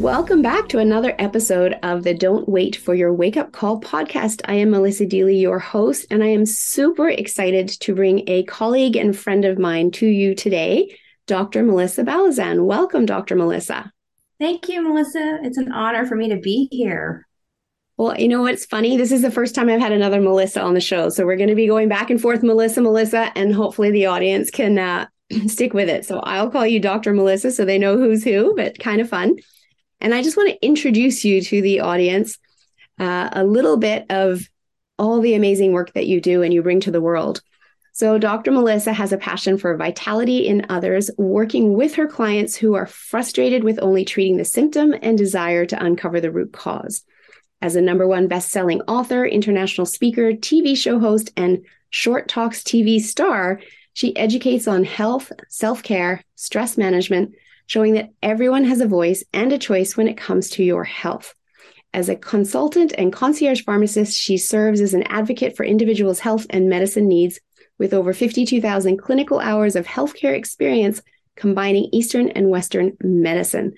Welcome back to another episode of the Don't Wait for Your Wake Up Call podcast. I am Melissa Deally, your host, and I am super excited to bring a colleague and friend of mine to you today, Dr. Melissa Balazan. Welcome, Dr. Melissa. Thank you, Melissa. It's an honor for me to be here. Well, you know what's funny? This is the first time I've had another Melissa on the show. So we're going to be going back and forth, Melissa, Melissa, and hopefully the audience can uh, stick with it. So I'll call you Dr. Melissa so they know who's who, but kind of fun. And I just want to introduce you to the audience uh, a little bit of all the amazing work that you do and you bring to the world. So, Dr. Melissa has a passion for vitality in others, working with her clients who are frustrated with only treating the symptom and desire to uncover the root cause. As a number one best-selling author, international speaker, TV show host, and Short Talks TV star, she educates on health, self-care, stress management, showing that everyone has a voice and a choice when it comes to your health. As a consultant and concierge pharmacist, she serves as an advocate for individuals' health and medicine needs with over 52,000 clinical hours of healthcare experience combining Eastern and Western medicine.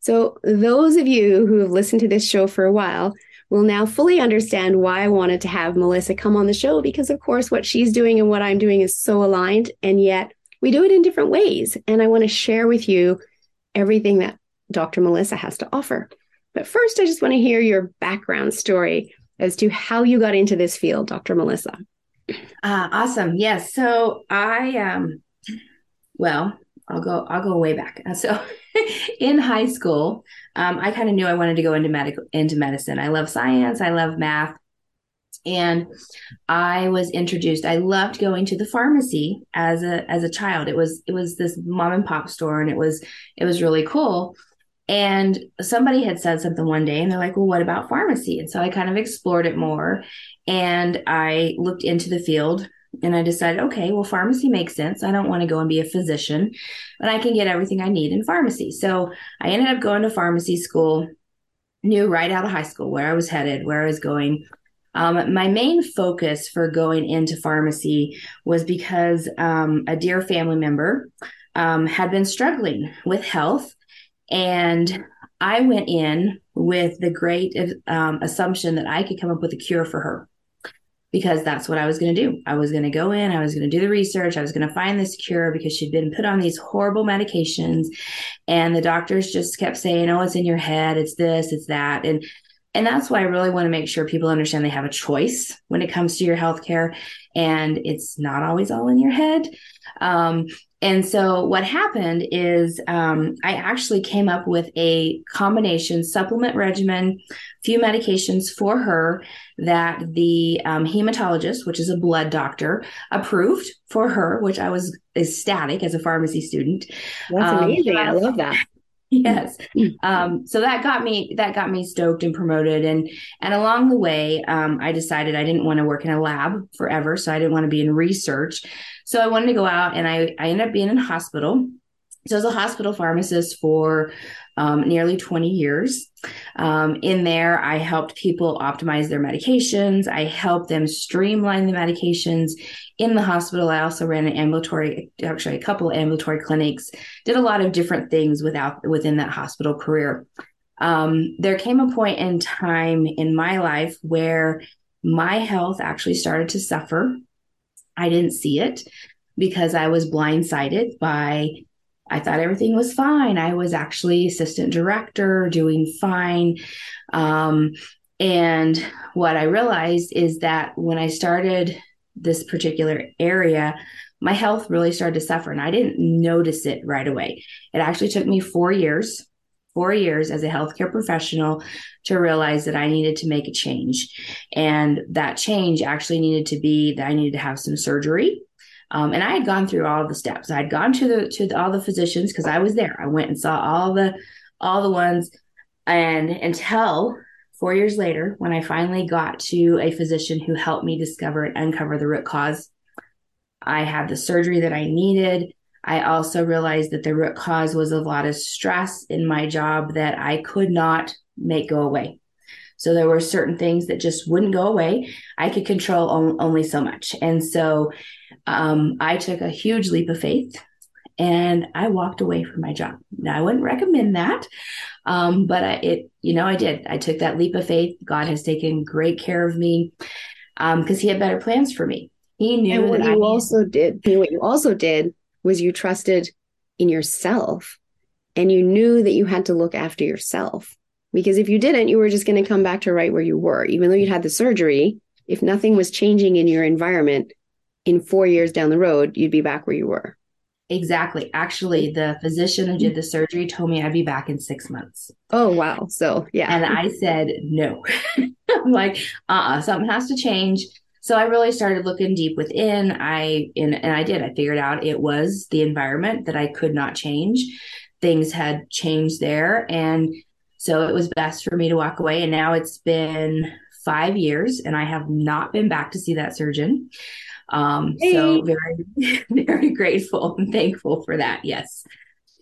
So, those of you who have listened to this show for a while will now fully understand why I wanted to have Melissa come on the show because, of course, what she's doing and what I'm doing is so aligned. And yet, we do it in different ways. And I want to share with you everything that Dr. Melissa has to offer. But first, I just want to hear your background story as to how you got into this field, Dr. Melissa. Uh, awesome. Yes. So I, um, well, I'll go, I'll go way back. So in high school, um, I kind of knew I wanted to go into medical, into medicine. I love science. I love math and i was introduced i loved going to the pharmacy as a as a child it was it was this mom and pop store and it was it was really cool And somebody had said something one day and they're like, well, what about pharmacy? And so I kind of explored it more and I looked into the field and I decided, okay, well, pharmacy makes sense. I don't want to go and be a physician, but I can get everything I need in pharmacy. So I ended up going to pharmacy school, knew right out of high school where I was headed, where I was going. Um, my main focus for going into pharmacy was because um, a dear family member um, had been struggling with health. And I went in with the great um, assumption that I could come up with a cure for her because that's what I was going to do. I was going to go in, I was going to do the research, I was going to find this cure because she'd been put on these horrible medications and the doctors just kept saying, "Oh, it's in your head, it's this, it's that." And and that's why I really want to make sure people understand they have a choice when it comes to your healthcare and it's not always all in your head. Um, and so what happened is um, I actually came up with a combination supplement regimen, few medications for her that the um, hematologist, which is a blood doctor, approved for her, which I was ecstatic as a pharmacy student. That's um, amazing. I love that. yes. Um, so that got me that got me stoked and promoted. And and along the way um, i decided i didn't want to work in a lab forever so i didn't want to be in research. So I wanted to go out and I, I ended up being in a hospital. So I was a hospital pharmacist for um, nearly 20 years. Um, in there, I helped people optimize their medications. I helped them streamline the medications in the hospital. I also ran an ambulatory, actually a couple of ambulatory clinics, did a lot of different things without within that hospital career. Um, there came a point in time in my life where my health actually started to suffer I didn't see it because I was blindsided by I thought everything was fine. I was actually assistant director, doing fine. Um, and what I realized is that when I started this particular area, my health really started to suffer, and I didn't notice it right away. It actually took me four years, four years as a healthcare professional to realize that I needed to make a change. And that change actually needed to be that I needed to have some surgery. Um, and I had gone through all the steps. I had gone to the to the, all the physicians because I was there. I went and saw all the all the ones, and until four years later, when I finally got to a physician who helped me discover and uncover the root cause, I had the surgery that I needed. I also realized that the root cause was a lot of stress in my job that I could not make go away. So there were certain things that just wouldn't go away. I could control on, only so much. And so um, I took a huge leap of faith and I walked away from my job. Now, I wouldn't recommend that, um, but I, it, you know, I did. I took that leap of faith. God has taken great care of me because um, He had better plans for me. He knew. And what you I also did, what you also did was you trusted in yourself, and you knew that you had to look after yourself. Because if you didn't, you were just going to come back to right where you were. Even though you'd had the surgery, if nothing was changing in your environment, in four years down the road, you'd be back where you were. Exactly. Actually, the physician who did the surgery told me I'd be back in six months. Oh, wow. So, yeah. And I said, no. I'm like, uh uh-uh, something has to change. So I really started looking deep within. I and, and I did. I figured out it was the environment that I could not change. Things had changed there. And so it was best for me to walk away. And now it's been five years and I have not been back to see that surgeon. Um, hey. So very, very grateful and thankful for that. Yes.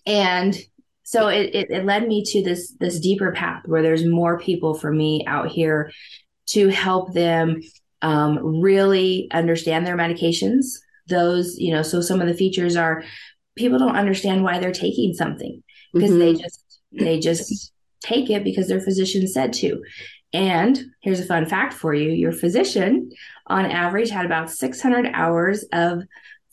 And so it, it, it led me to this this deeper path where there's more people for me out here to help them um, really understand their medications those you know so some of the features are people don't understand why they're taking something because mm-hmm. they just they just take it because their physician said to. And here's a fun fact for you your physician, on average, had about 600 hours of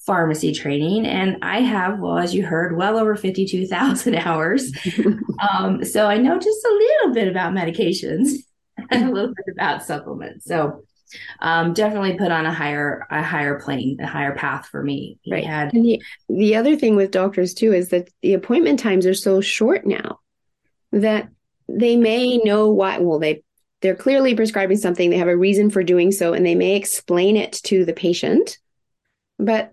pharmacy training. And I have, well, as you heard, well over 52,000 hours. um, so I know just a little bit about medications and a little bit about supplements. So um, definitely put on a higher a higher plane, a higher path for me. He right. Had, and the, the other thing with doctors too is that the appointment times are so short now that they may know why well they they're clearly prescribing something they have a reason for doing so and they may explain it to the patient but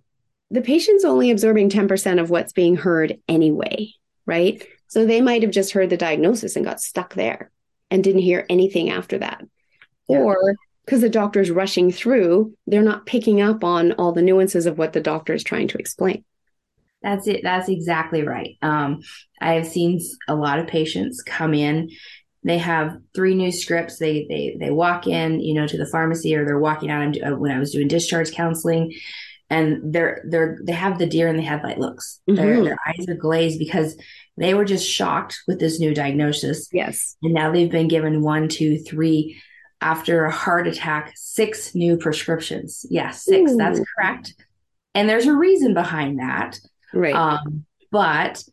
the patient's only absorbing 10% of what's being heard anyway right So they might have just heard the diagnosis and got stuck there and didn't hear anything after that. Yeah. Or because the doctor's rushing through, they're not picking up on all the nuances of what the doctor is trying to explain. That's it. That's exactly right. Um, I have seen a lot of patients come in. They have three new scripts. They they they walk in, you know, to the pharmacy, or they're walking out. Uh, when I was doing discharge counseling, and they're they're they have the deer in the headlight looks. Mm-hmm. Their, their eyes are glazed because they were just shocked with this new diagnosis. Yes, and now they've been given one, two, three after a heart attack, six new prescriptions. Yes, six. Ooh. That's correct. And there's a reason behind that. Right. Um, but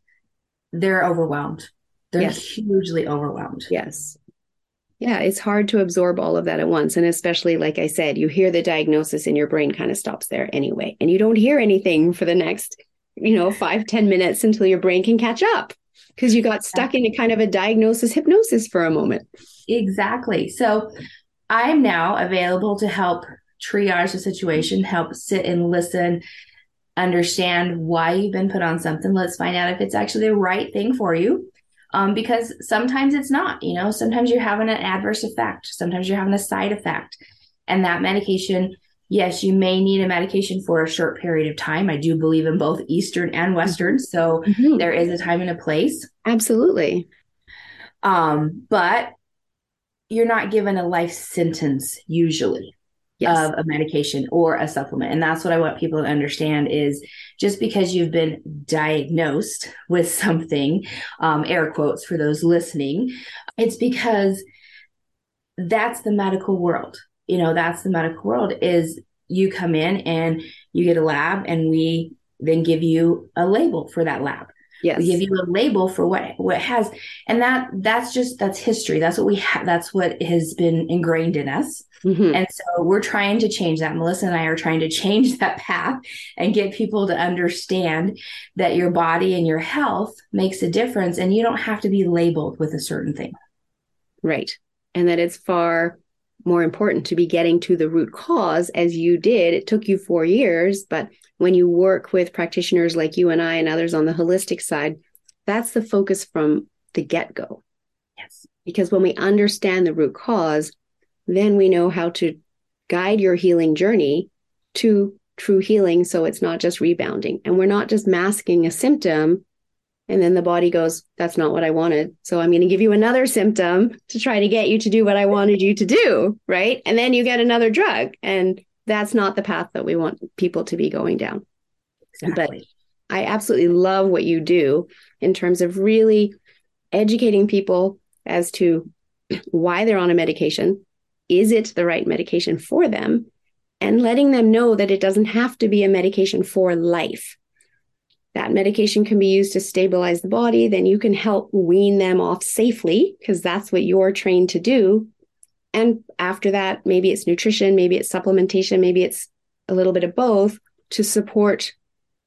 they're overwhelmed. They're yes. hugely overwhelmed. Yes. Yeah, it's hard to absorb all of that at once. And especially, like I said, you hear the diagnosis and your brain kind of stops there anyway. And you don't hear anything for the next, you know, five ten minutes until your brain can catch up because you got stuck in a kind of a diagnosis hypnosis for a moment. Exactly. So I'm now available to help triage the situation, help sit and listen, understand why you've been put on something. Let's find out if it's actually the right thing for you. Um, because sometimes it's not, you know, sometimes you're having an adverse effect, sometimes you're having a side effect. And that medication, yes, you may need a medication for a short period of time. I do believe in both Eastern and Western. So mm-hmm. there is a time and a place. Absolutely. Um, but you're not given a life sentence usually yes. of a medication or a supplement. And that's what I want people to understand is just because you've been diagnosed with something, um, air quotes for those listening, it's because that's the medical world. You know, that's the medical world is you come in and you get a lab and we then give you a label for that lab. Yes. We give you a label for what what has and that that's just that's history. That's what we have that's what has been ingrained in us. Mm-hmm. And so we're trying to change that. Melissa and I are trying to change that path and get people to understand that your body and your health makes a difference and you don't have to be labeled with a certain thing. Right. And that it's far more important to be getting to the root cause as you did. It took you four years, but when you work with practitioners like you and I and others on the holistic side, that's the focus from the get go. Yes. Because when we understand the root cause, then we know how to guide your healing journey to true healing. So it's not just rebounding and we're not just masking a symptom. And then the body goes, that's not what I wanted. So I'm going to give you another symptom to try to get you to do what I wanted you to do. Right. And then you get another drug. And that's not the path that we want people to be going down. Exactly. But I absolutely love what you do in terms of really educating people as to why they're on a medication. Is it the right medication for them? And letting them know that it doesn't have to be a medication for life. That medication can be used to stabilize the body. Then you can help wean them off safely because that's what you're trained to do and after that, maybe it's nutrition, maybe it's supplementation, maybe it's a little bit of both to support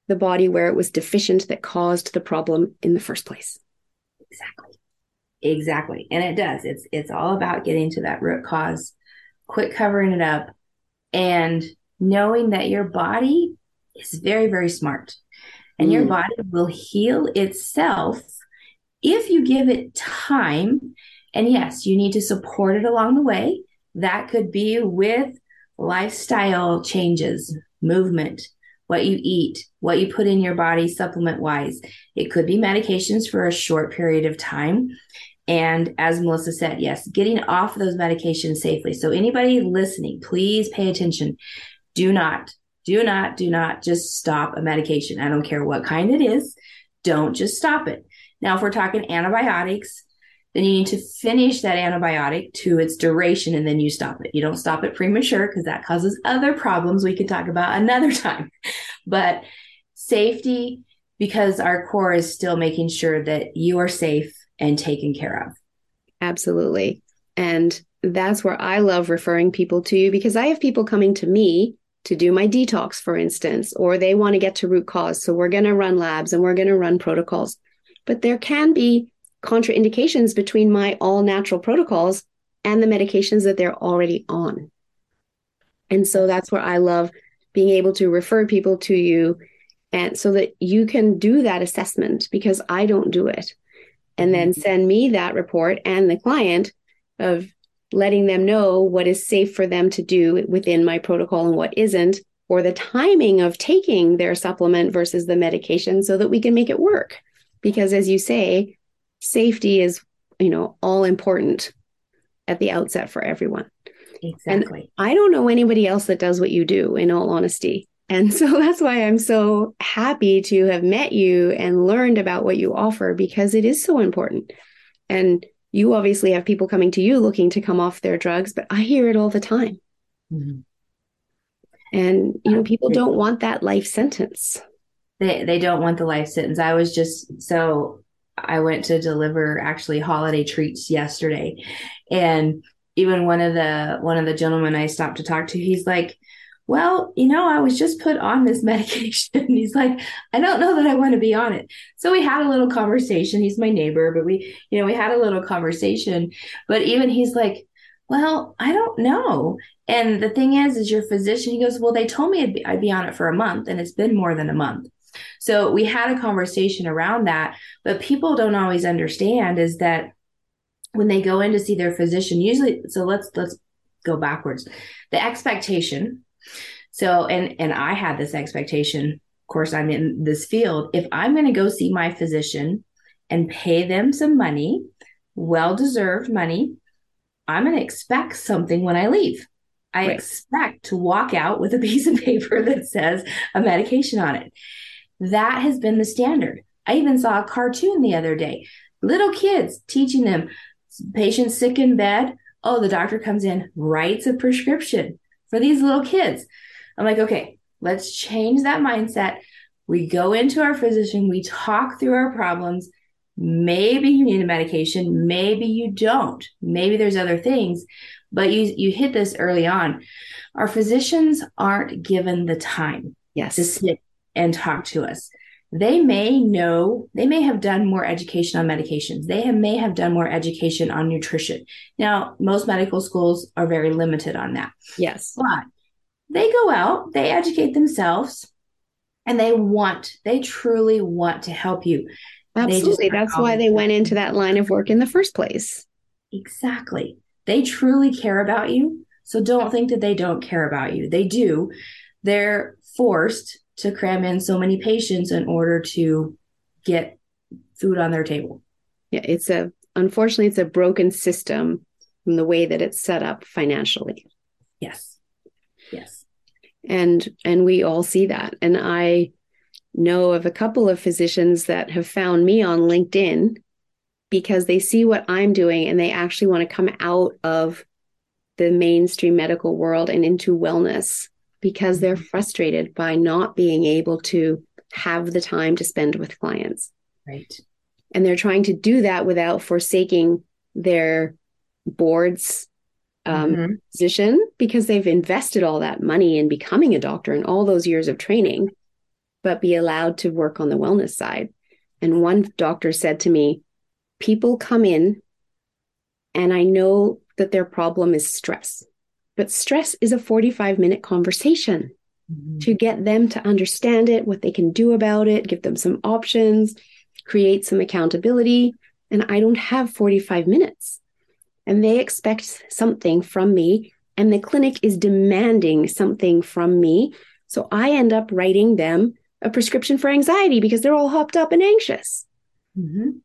the body where it was deficient that caused the problem in the first place. Exactly. Exactly. And it does. It's it's all about getting to that root cause, quit covering it up and knowing that your body is very very smart. And mm. your body will heal itself if you give it time and yes, you need to support it along the way. That could be with lifestyle changes, movement, what you eat, what you put in your body supplement wise. It could be medications for a short period of time. And as Melissa said, yes, getting off those medications safely. So, anybody listening, please pay attention. Do not, do not, do not just stop a medication. I don't care what kind it is. Don't just stop it. Now, if we're talking antibiotics, then you need to finish that antibiotic to its duration and then you stop it. You don't stop it premature because that causes other problems we could talk about another time. But safety, because our core is still making sure that you are safe and taken care of. Absolutely. And that's where I love referring people to you because I have people coming to me to do my detox, for instance, or they want to get to root cause. So we're going to run labs and we're going to run protocols. But there can be contraindications between my all natural protocols and the medications that they're already on. And so that's where I love being able to refer people to you and so that you can do that assessment because I don't do it. and then Mm-hmm. send me that report and the client of letting them know what is safe for them to do within my protocol and what isn't, or the timing of taking their supplement versus the medication so that we can make it work. Because as you say, safety is, you know, all important at the outset for everyone. Exactly. I don't know anybody else that does what you do, in all honesty. And so that's why I'm so happy to have met you and learned about what you offer because it is so important. And you obviously have people coming to you looking to come off their drugs, but I hear it all the time. Mhm. And, you know, people don't want that life sentence. They they don't want the life sentence. I was just so I went to deliver actually holiday treats yesterday, and even one of the one of the gentlemen I stopped to talk to, he's like, "Well, you know, I was just put on this medication." he's like, "I don't know that I want to be on it." So we had a little conversation. He's my neighbor, but we, you know, we had a little conversation. But even he's like, "Well, I don't know." And the thing is, is your physician, he goes, Well, they told me I'd be, I'd be on it for a month, and it's been more than a month. So we had a conversation around that. But people don't always understand is that when they go in to see their physician, usually, so let's, let's go backwards. The expectation. So, and, and I had this expectation. Of course, I'm in this field. If I'm going to go see my physician and pay them some money, well deserved money, I'm going to expect something when I leave. I Right. expect to walk out with a piece of paper that says a medication on it. That has been the standard. I even saw a cartoon the other day. Little kids teaching them patient sick in bed. Oh, the doctor comes in, writes a prescription for these little kids. I'm like, okay, let's change that mindset. We go into our physician, we talk through our problems. Maybe you need a medication, maybe you don't. Maybe there's other things, but you you hit this early on. Our physicians aren't given the time Yes. to sit and talk to us. They may know, they may have done more education on medications. They have, may have done more education on nutrition. Now, most medical schools are very limited on that, yes. but they go out, they educate themselves, and they want, they truly want to help you. Absolutely. That's why they went into that line of work in the first place. Exactly. They truly care about you. So don't think that they don't care about you. They do. They're forced to cram in so many patients in order to get food on their table. Yeah. It's a, unfortunately, it's a broken system from the way that it's set up financially. Yes. Yes. and and we all see that and i know of a couple of physicians that have found me on linkedin because they see what i'm doing and they actually want to come out of the mainstream medical world and into wellness because they're frustrated by not being able to have the time to spend with clients Right. and they're trying to do that without forsaking their boards um, Mhm. position because they've invested all that money in becoming a doctor and all those years of training, but be allowed to work on the wellness side. And one doctor said to me, People come in, and I know that their problem is stress, but stress is a 45 minute conversation Mhm. to get them to understand it, what they can do about it, give them some options, create some accountability. And I don't have 45 minutes. And they expect something from me, and the clinic is demanding something from me. So I end up writing them a prescription for anxiety because they're all hopped up and anxious. Mhm.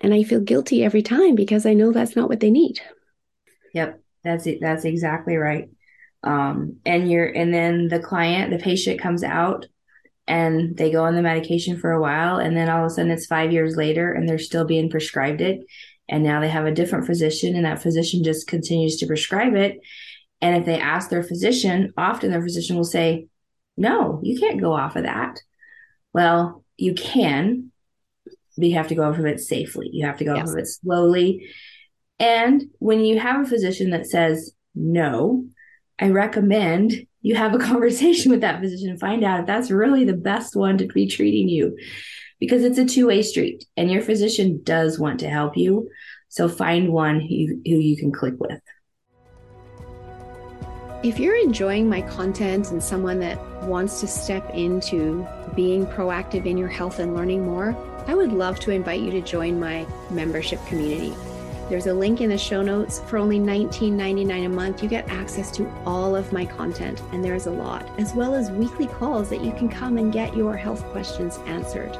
And I feel guilty every time because I know that's not what they need. Yep. That's it. That's exactly right. Um, and you're, and then the client, the patient comes out and they go on the medication for a while. And then all of a sudden it's five years later and they're still being prescribed it. And now they have a different physician and that physician just continues to prescribe it. And if they ask their physician, often their physician will say, no, you can't go off of that. Well, you can, but you have to go off of it safely. You have to go Yes. off of it slowly. And when you have a physician that says no, I recommend you have a conversation with that physician and find out if that's really the best one to be treating you because it's a two way street and your physician does want to help you. So find one who who you can click with. If you're enjoying my content and someone that wants to step into being proactive in your health and learning more, I would love to invite you to join my membership community. There's a link in the show notes. For only $19.99 a month, you get access to all of my content, and there's a lot, as well as weekly calls that you can come and get your health questions answered.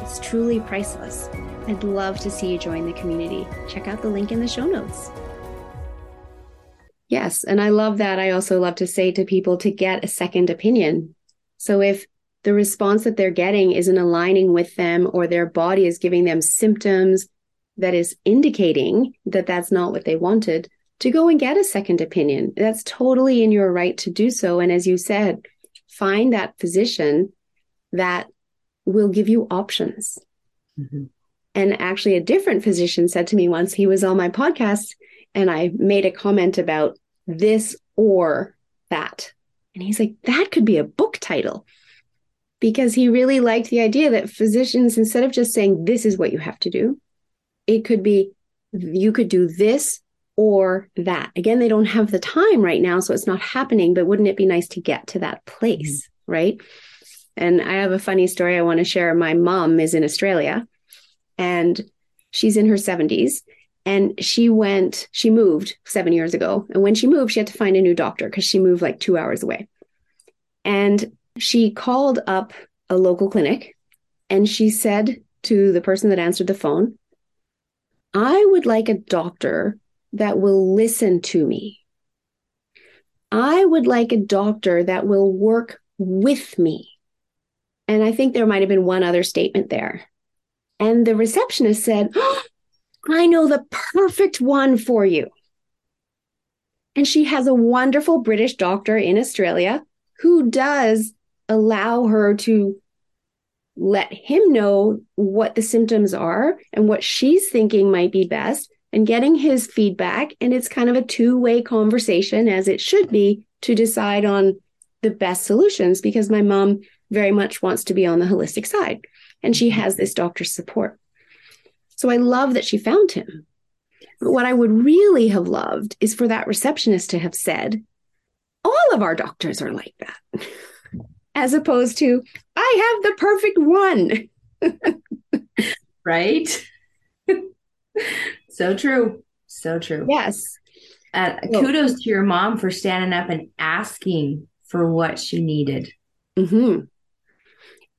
It's truly priceless. I'd love to see you join the community. Check out the link in the show notes. Yes, and I love that. I also love to say to people to get a second opinion. So if the response that they're getting isn't aligning with them or their body is giving them symptoms that is indicating that that's not what they wanted, to go and get a second opinion. That's totally in your right to do so. And as you said, find that physician that will give you options. Mm-hmm. And actually, a different physician said to me once, he was on my podcast, and I made a comment about this or that. And he's like, that could be a book title. Because he really liked the idea that physicians, instead of just saying, this is what you have to do, it could be, you could do this or that. Again, they don't have the time right now, so it's not happening, but wouldn't it be nice to get to that place? Mm-hmm. Right. And I have a funny story I want to share. My mom is in Australia and she's in her 70s and she went she moved seven years ago and when she moved she had to find a new doctor because she moved like two hours away and she called up a local clinic and she said to the person that answered the phone i would like a doctor that will listen to me. I would like a doctor that will work with me. And i think there might have been one other statement there. And the receptionist said oh, I know the perfect one for you. And she has a wonderful British doctor in Australia who does allow her to let him know what the symptoms are and what she's thinking might be best and getting his feedback. And it's kind of a two way conversation, as it should be, to decide on the best solutions because my mom very much wants to be on the holistic side and she mm-hmm. has this doctor's support. So I love that she found him. But what I would really have loved is for that receptionist to have said, all of our doctors are like that, as opposed to, I have the perfect one. right? so true. So true. Yes. Uh, kudos to your mom for standing up and asking for what she needed. Mm-hmm.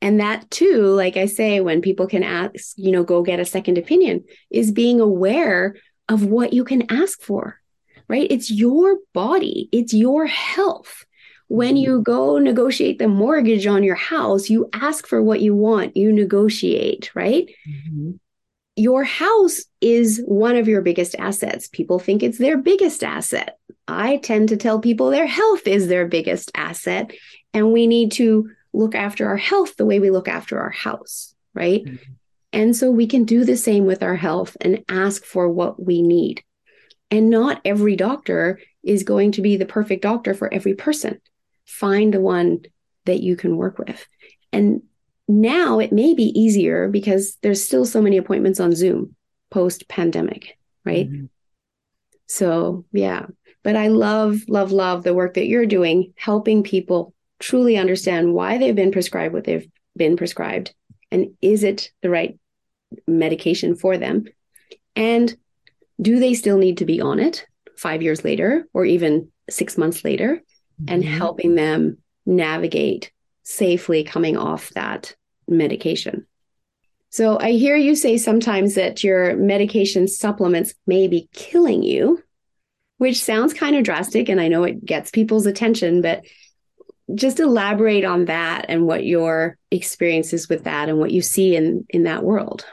And that too, like I say, when people can ask, you know, go get a second opinion, is being aware of what you can ask for, right? It's your body, it's your health. When you go negotiate the mortgage on your house, you ask for what you want, you negotiate, right? Mm-hmm. Your house is one of your biggest assets. People think it's their biggest asset. I tend to tell people their health is their biggest asset. And we need to look after our health the way we look after our house, right? Mm-hmm. And so we can do the same with our health and ask for what we need. And not every doctor is going to be the perfect doctor for every person. Find the one that you can work with. And now it may be easier because there's still so many appointments on Zoom post pandemic, right? Mm-hmm. So, yeah. But I love, love, love the work that you're doing, helping people truly understand why they've been prescribed what they've been prescribed and is it the right medication for them and do they still need to be on it five years later or even six months later mm-hmm. and helping them navigate safely coming off that medication so i hear you say sometimes that your medication supplements may be killing you which sounds kind of drastic and i know it gets people's attention but just elaborate on that and what your experiences with that and what you see in in that world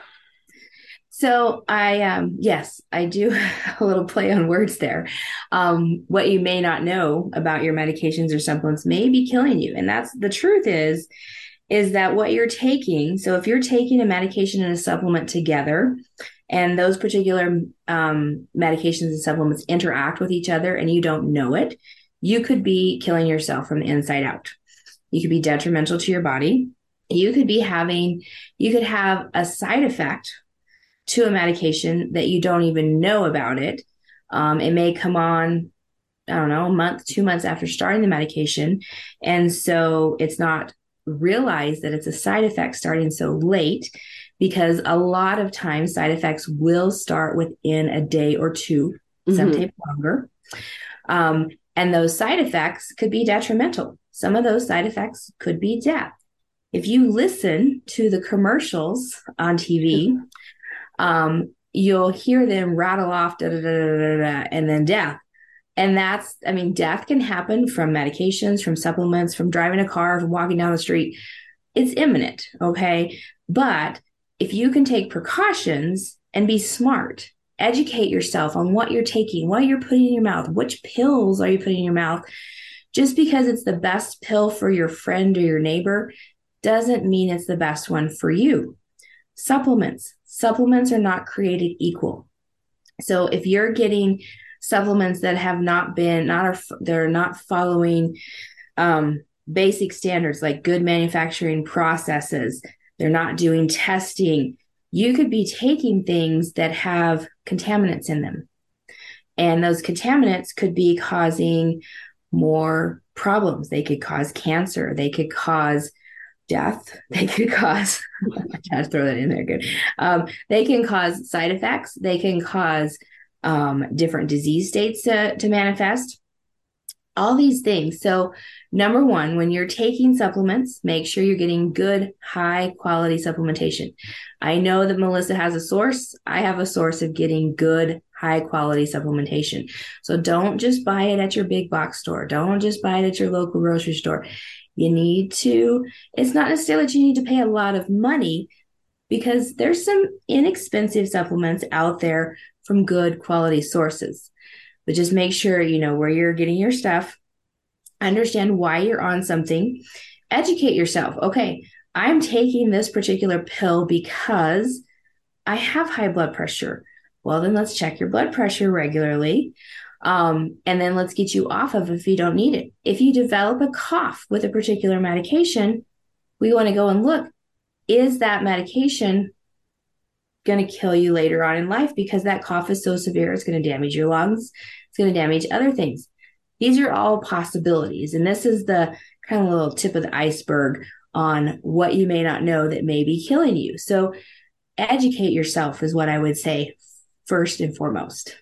so i um yes i do a little play on words there um what you may not know about your medications or supplements may be killing you and that's the truth is is that what you're taking so if you're taking a medication and a supplement together and those particular um, medications and supplements interact with each other and you don't know it you could be killing yourself from the inside out. You could be detrimental to your body. You could be having, you could have a side effect to a medication that you don't even know about it. Um, it may come on, I don't know, a month, two months after starting the medication. And so it's not realized that it's a side effect starting so late because a lot of times side effects will start within a day or 2 mm-hmm. sometimes longer. Um, and those side effects could be detrimental. Some of those side effects could be death. If you listen to the commercials on TV, um, you'll hear them rattle off da, da, da, and then death. And that's, I mean, death can happen from medications, from supplements, from driving a car, from walking down the street. It's imminent. Okay. But if you can take precautions and be smart, educate yourself on what you're taking, what you're putting in your mouth, which pills are you putting in your mouth. Just because it's the best pill for your friend or your neighbor doesn't mean it's the best one for you. Supplements. Supplements are not created equal. So if you're getting supplements that have not been not are they're not following um, basic standards like good manufacturing processes, they're not doing testing. You could be taking things that have contaminants in them. And those contaminants could be causing more problems. They could cause cancer. They could cause death. They could cause, I to throw that in there good. Um, they can cause side effects. They can cause um, different disease states to, to manifest all these things. So, number one, when you're taking supplements, make sure you're getting good, high quality supplementation. I know that Melissa has a source. I have a source of getting good, high quality supplementation. So, don't just buy it at your big box store. Don't just buy it at your local grocery store. You need to, it's not necessarily that you need to pay a lot of money because there's some inexpensive supplements out there from good quality sources. But just make sure you know where you're getting your stuff understand why you're on something educate yourself. Okay i'm taking this particular pill because i have high blood pressure. Well then let's check your blood pressure regularly um, and then let's get you off of if you don't need it if you develop a cough with a particular medication we want to go and look is that medication going to kill you later on in life because that cough is so severe. It's going to damage your lungs. It's going to damage other things. These are all possibilities. And this is the kind of little tip of the iceberg on what you may not know that may be killing you. So educate yourself is what I would say first and foremost.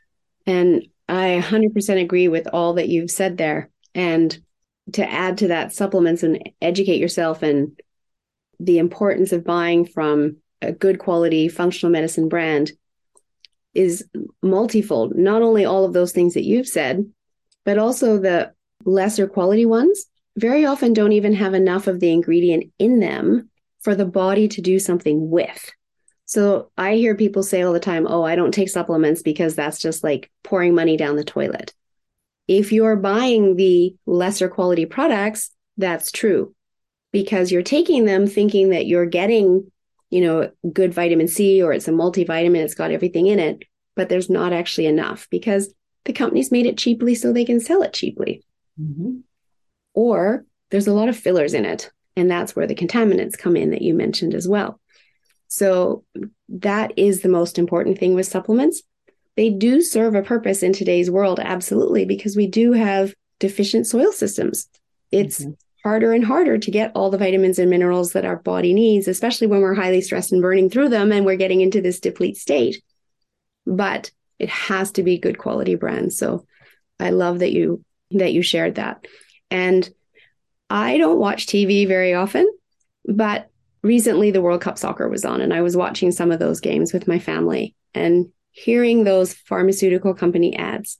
And I 100% agree with all that you've said there. And to add to that, supplements and educate yourself and the importance of buying from a good quality functional medicine brand is multifold. Not only all of those things that you've said, but also the lesser quality ones very often don't even have enough of the ingredient in them for the body to do something with. So I hear people say all the time, oh, I don't take supplements because that's just like pouring money down the toilet. If you're buying the lesser quality products, that's true because you're taking them thinking that you're getting you know, good vitamin C or it's a multivitamin, it's got everything in it, but there's not actually enough because the companies made it cheaply so they can sell it cheaply. Mm-hmm. Or there's a lot of fillers in it. And that's where the contaminants come in that you mentioned as well. So that is the most important thing with supplements. They do serve a purpose in today's world, absolutely, because we do have deficient soil systems. It's mm-hmm harder and harder to get all the vitamins and minerals that our body needs, especially when we're highly stressed and burning through them and we're getting into this deplete state. But it has to be good quality brands. So I love that you that you shared that. And I don't watch TV very often, but recently the World Cup soccer was on and I was watching some of those games with my family and hearing those pharmaceutical company ads.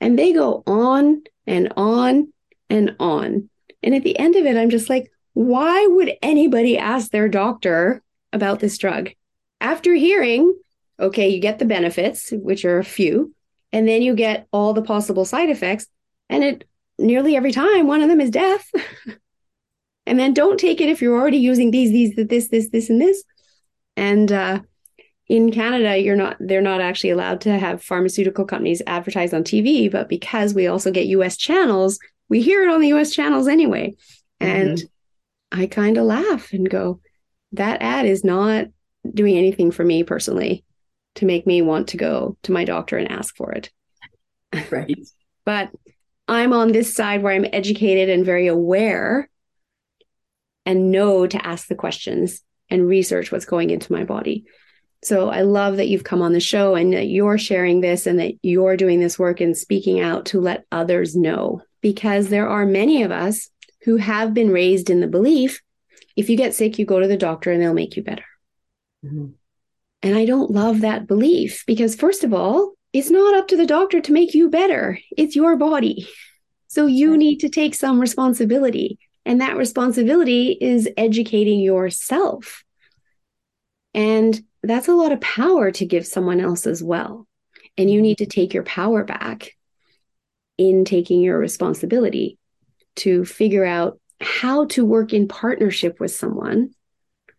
And they go on and on and on and at the end of it, I'm just like, why would anybody ask their doctor about this drug? After hearing, okay, you get the benefits, which are a few, and then you get all the possible side effects. And it nearly every time, one of them is death. and then don't take it if you're already using these, these, this, this, this, and this. And uh, in Canada, you're not they're not actually allowed to have pharmaceutical companies advertise on TV, but because we also get US channels, we hear it on the US channels anyway. And mm-hmm. I kind of laugh and go, that ad is not doing anything for me personally to make me want to go to my doctor and ask for it. Right. but I'm on this side where I'm educated and very aware and know to ask the questions and research what's going into my body. So I love that you've come on the show and that you're sharing this and that you're doing this work and speaking out to let others know because there are many of us who have been raised in the belief if you get sick, you go to the doctor and they'll make you better. Mm-hmm. And I don't love that belief because, first of all, it's not up to the doctor to make you better, it's your body. So you need to take some responsibility. And that responsibility is educating yourself. And that's a lot of power to give someone else as well. And you need to take your power back in taking your responsibility to figure out how to work in partnership with someone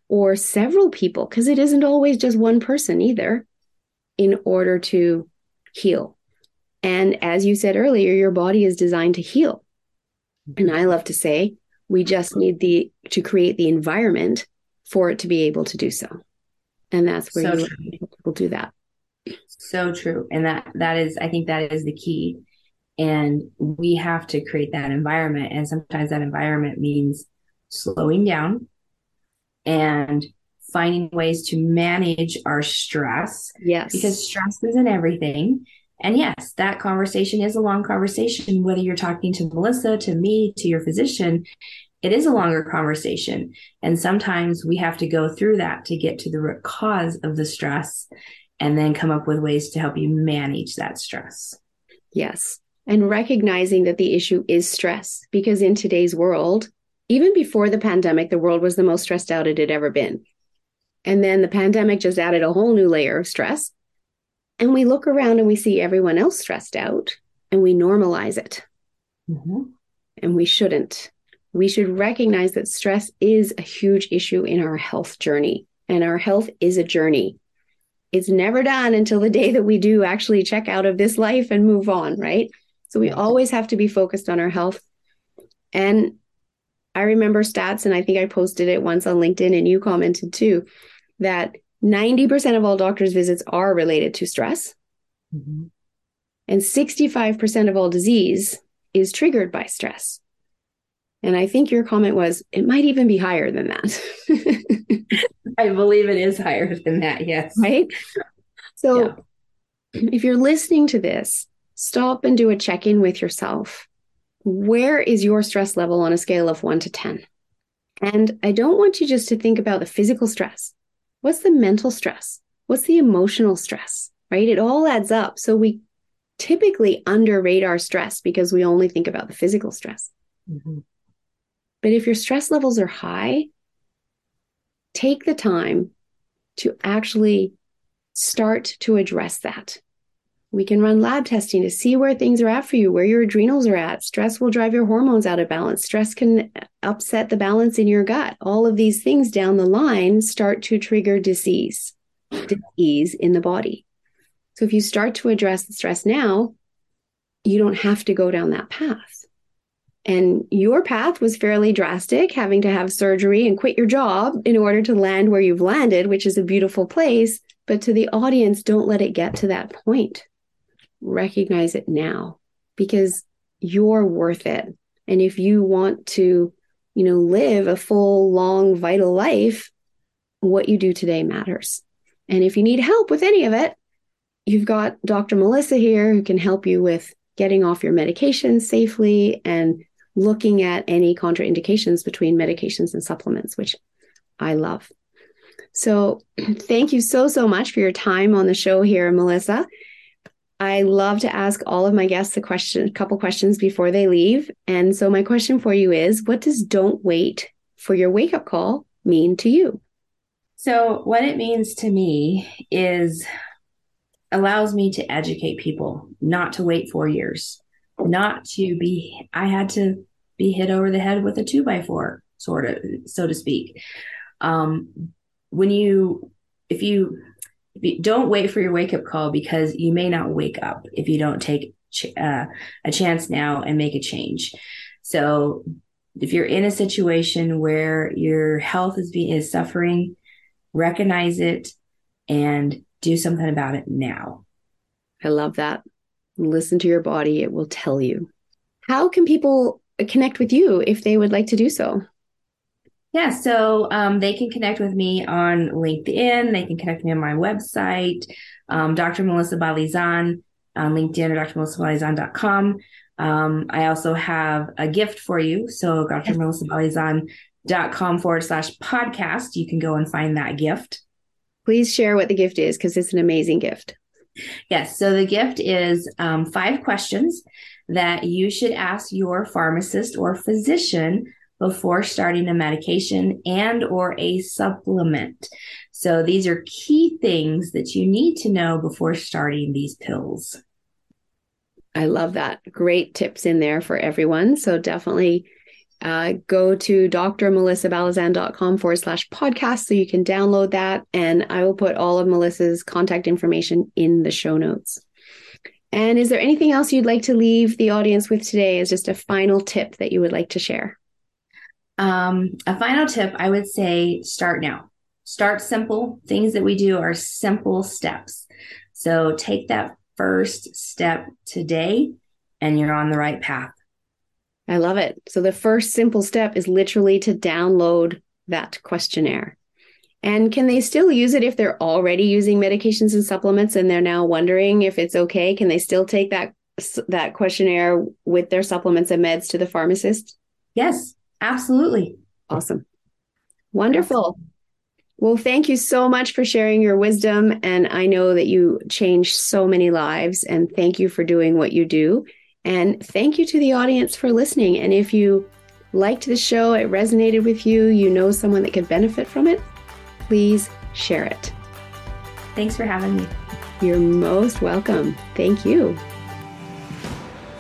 or several people, because it isn't always just one person either, in order to heal. And as you said earlier, your body is designed to heal. And I love to say, we just need the to create the environment for it to be able to do so. And that's where so people do that. So true. And that that is I think that is the key and we have to create that environment. And sometimes that environment means slowing down and finding ways to manage our stress. Yes. Because stress isn't everything. And yes, that conversation is a long conversation, whether you're talking to Melissa, to me, to your physician, it is a longer conversation. And sometimes we have to go through that to get to the root cause of the stress and then come up with ways to help you manage that stress. Yes and recognizing that the issue is stress because in today's world, even before the pandemic, the world was the most stressed out it had ever been. And then the pandemic just added a whole new layer of stress. And we look around and we see everyone else stressed out and we normalize it. Mm-hmm. And we shouldn't. We should recognize that stress is a huge issue in our health journey. And our health is a journey. It's never done until the day that we do actually check out of this life and move on, right? So we always have to be focused on our health. And I remember stats, and I think I posted it once on LinkedIn, and you commented too, that 90% of all doctors' visits are related to stress. Mm-hmm. And 65% of all disease is triggered by stress. And I think your comment was it might even be higher than that. I believe it is higher than that, yes. Right? So yeah. if you're listening to this stop and do a check in with yourself. Where is your stress level on a scale of one to 10? And I don't want you just to think about the physical stress. What's the mental stress? What's the emotional stress? Right? It all adds up. So we typically underrate our stress because we only think about the physical stress. Mm-hmm. But if your stress levels are high, take the time to actually start to address that. We can run lab testing to see where things are at for you, where your adrenals are at. Stress will drive your hormones out of balance. Stress can upset the balance in your gut. All of these things down the line start to trigger disease, disease in the body. So if you start to address the stress now, you don't have to go down that path. And your path was fairly drastic, having to have surgery and quit your job in order to land where you've landed, which is a beautiful place. But to the audience, don't let it get to that point recognize it now because you're worth it. And if you want to, you know, live a full, long, vital life, what you do today matters. And if you need help with any of it, you've got Dr. Melissa here who can help you with getting off your medications safely and looking at any contraindications between medications and supplements, which I love. So, thank you so, so much for your time on the show here, Melissa. I love to ask all of my guests a question, a couple questions before they leave. And so my question for you is what does don't wait for your wake up call mean to you? So what it means to me is allows me to educate people, not to wait 4 years, not to be I had to be hit over the head with a 2 by 4 sort of so to speak. Um when you if you don't wait for your wake up call because you may not wake up if you don't take ch- uh, a chance now and make a change. So if you're in a situation where your health is being is suffering, recognize it and do something about it now. I love that. Listen to your body, it will tell you. How can people connect with you if they would like to do so? Yeah, so um, they can connect with me on LinkedIn. They can connect me on my website, um, Dr. Melissa Balizan on LinkedIn or drmelissabalizan.com. Um, I also have a gift for you. So drmelissabalizan.com forward slash podcast. You can go and find that gift. Please share what the gift is because it's an amazing gift. Yes. So the gift is um, five questions that you should ask your pharmacist or physician before starting a medication and or a supplement. So these are key things that you need to know before starting these pills. I love that. Great tips in there for everyone. So definitely uh, go to drmelissabalizan.com forward slash podcast so you can download that. And I will put all of Melissa's contact information in the show notes. And is there anything else you'd like to leave the audience with today as just a final tip that you would like to share? Um, a final tip I would say start now. Start simple. Things that we do are simple steps. So take that first step today and you're on the right path. I love it. So the first simple step is literally to download that questionnaire. And can they still use it if they're already using medications and supplements and they're now wondering if it's okay? Can they still take that that questionnaire with their supplements and meds to the pharmacist? Yes, absolutely. Awesome. Wonderful. Well, thank you so much for sharing your wisdom. And I know that you changed so many lives. And thank you for doing what you do. And thank you to the audience for listening. And if you liked the show, it resonated with you, you know someone that could benefit from it, please share it. Thanks for having me. You're most welcome. Thank you.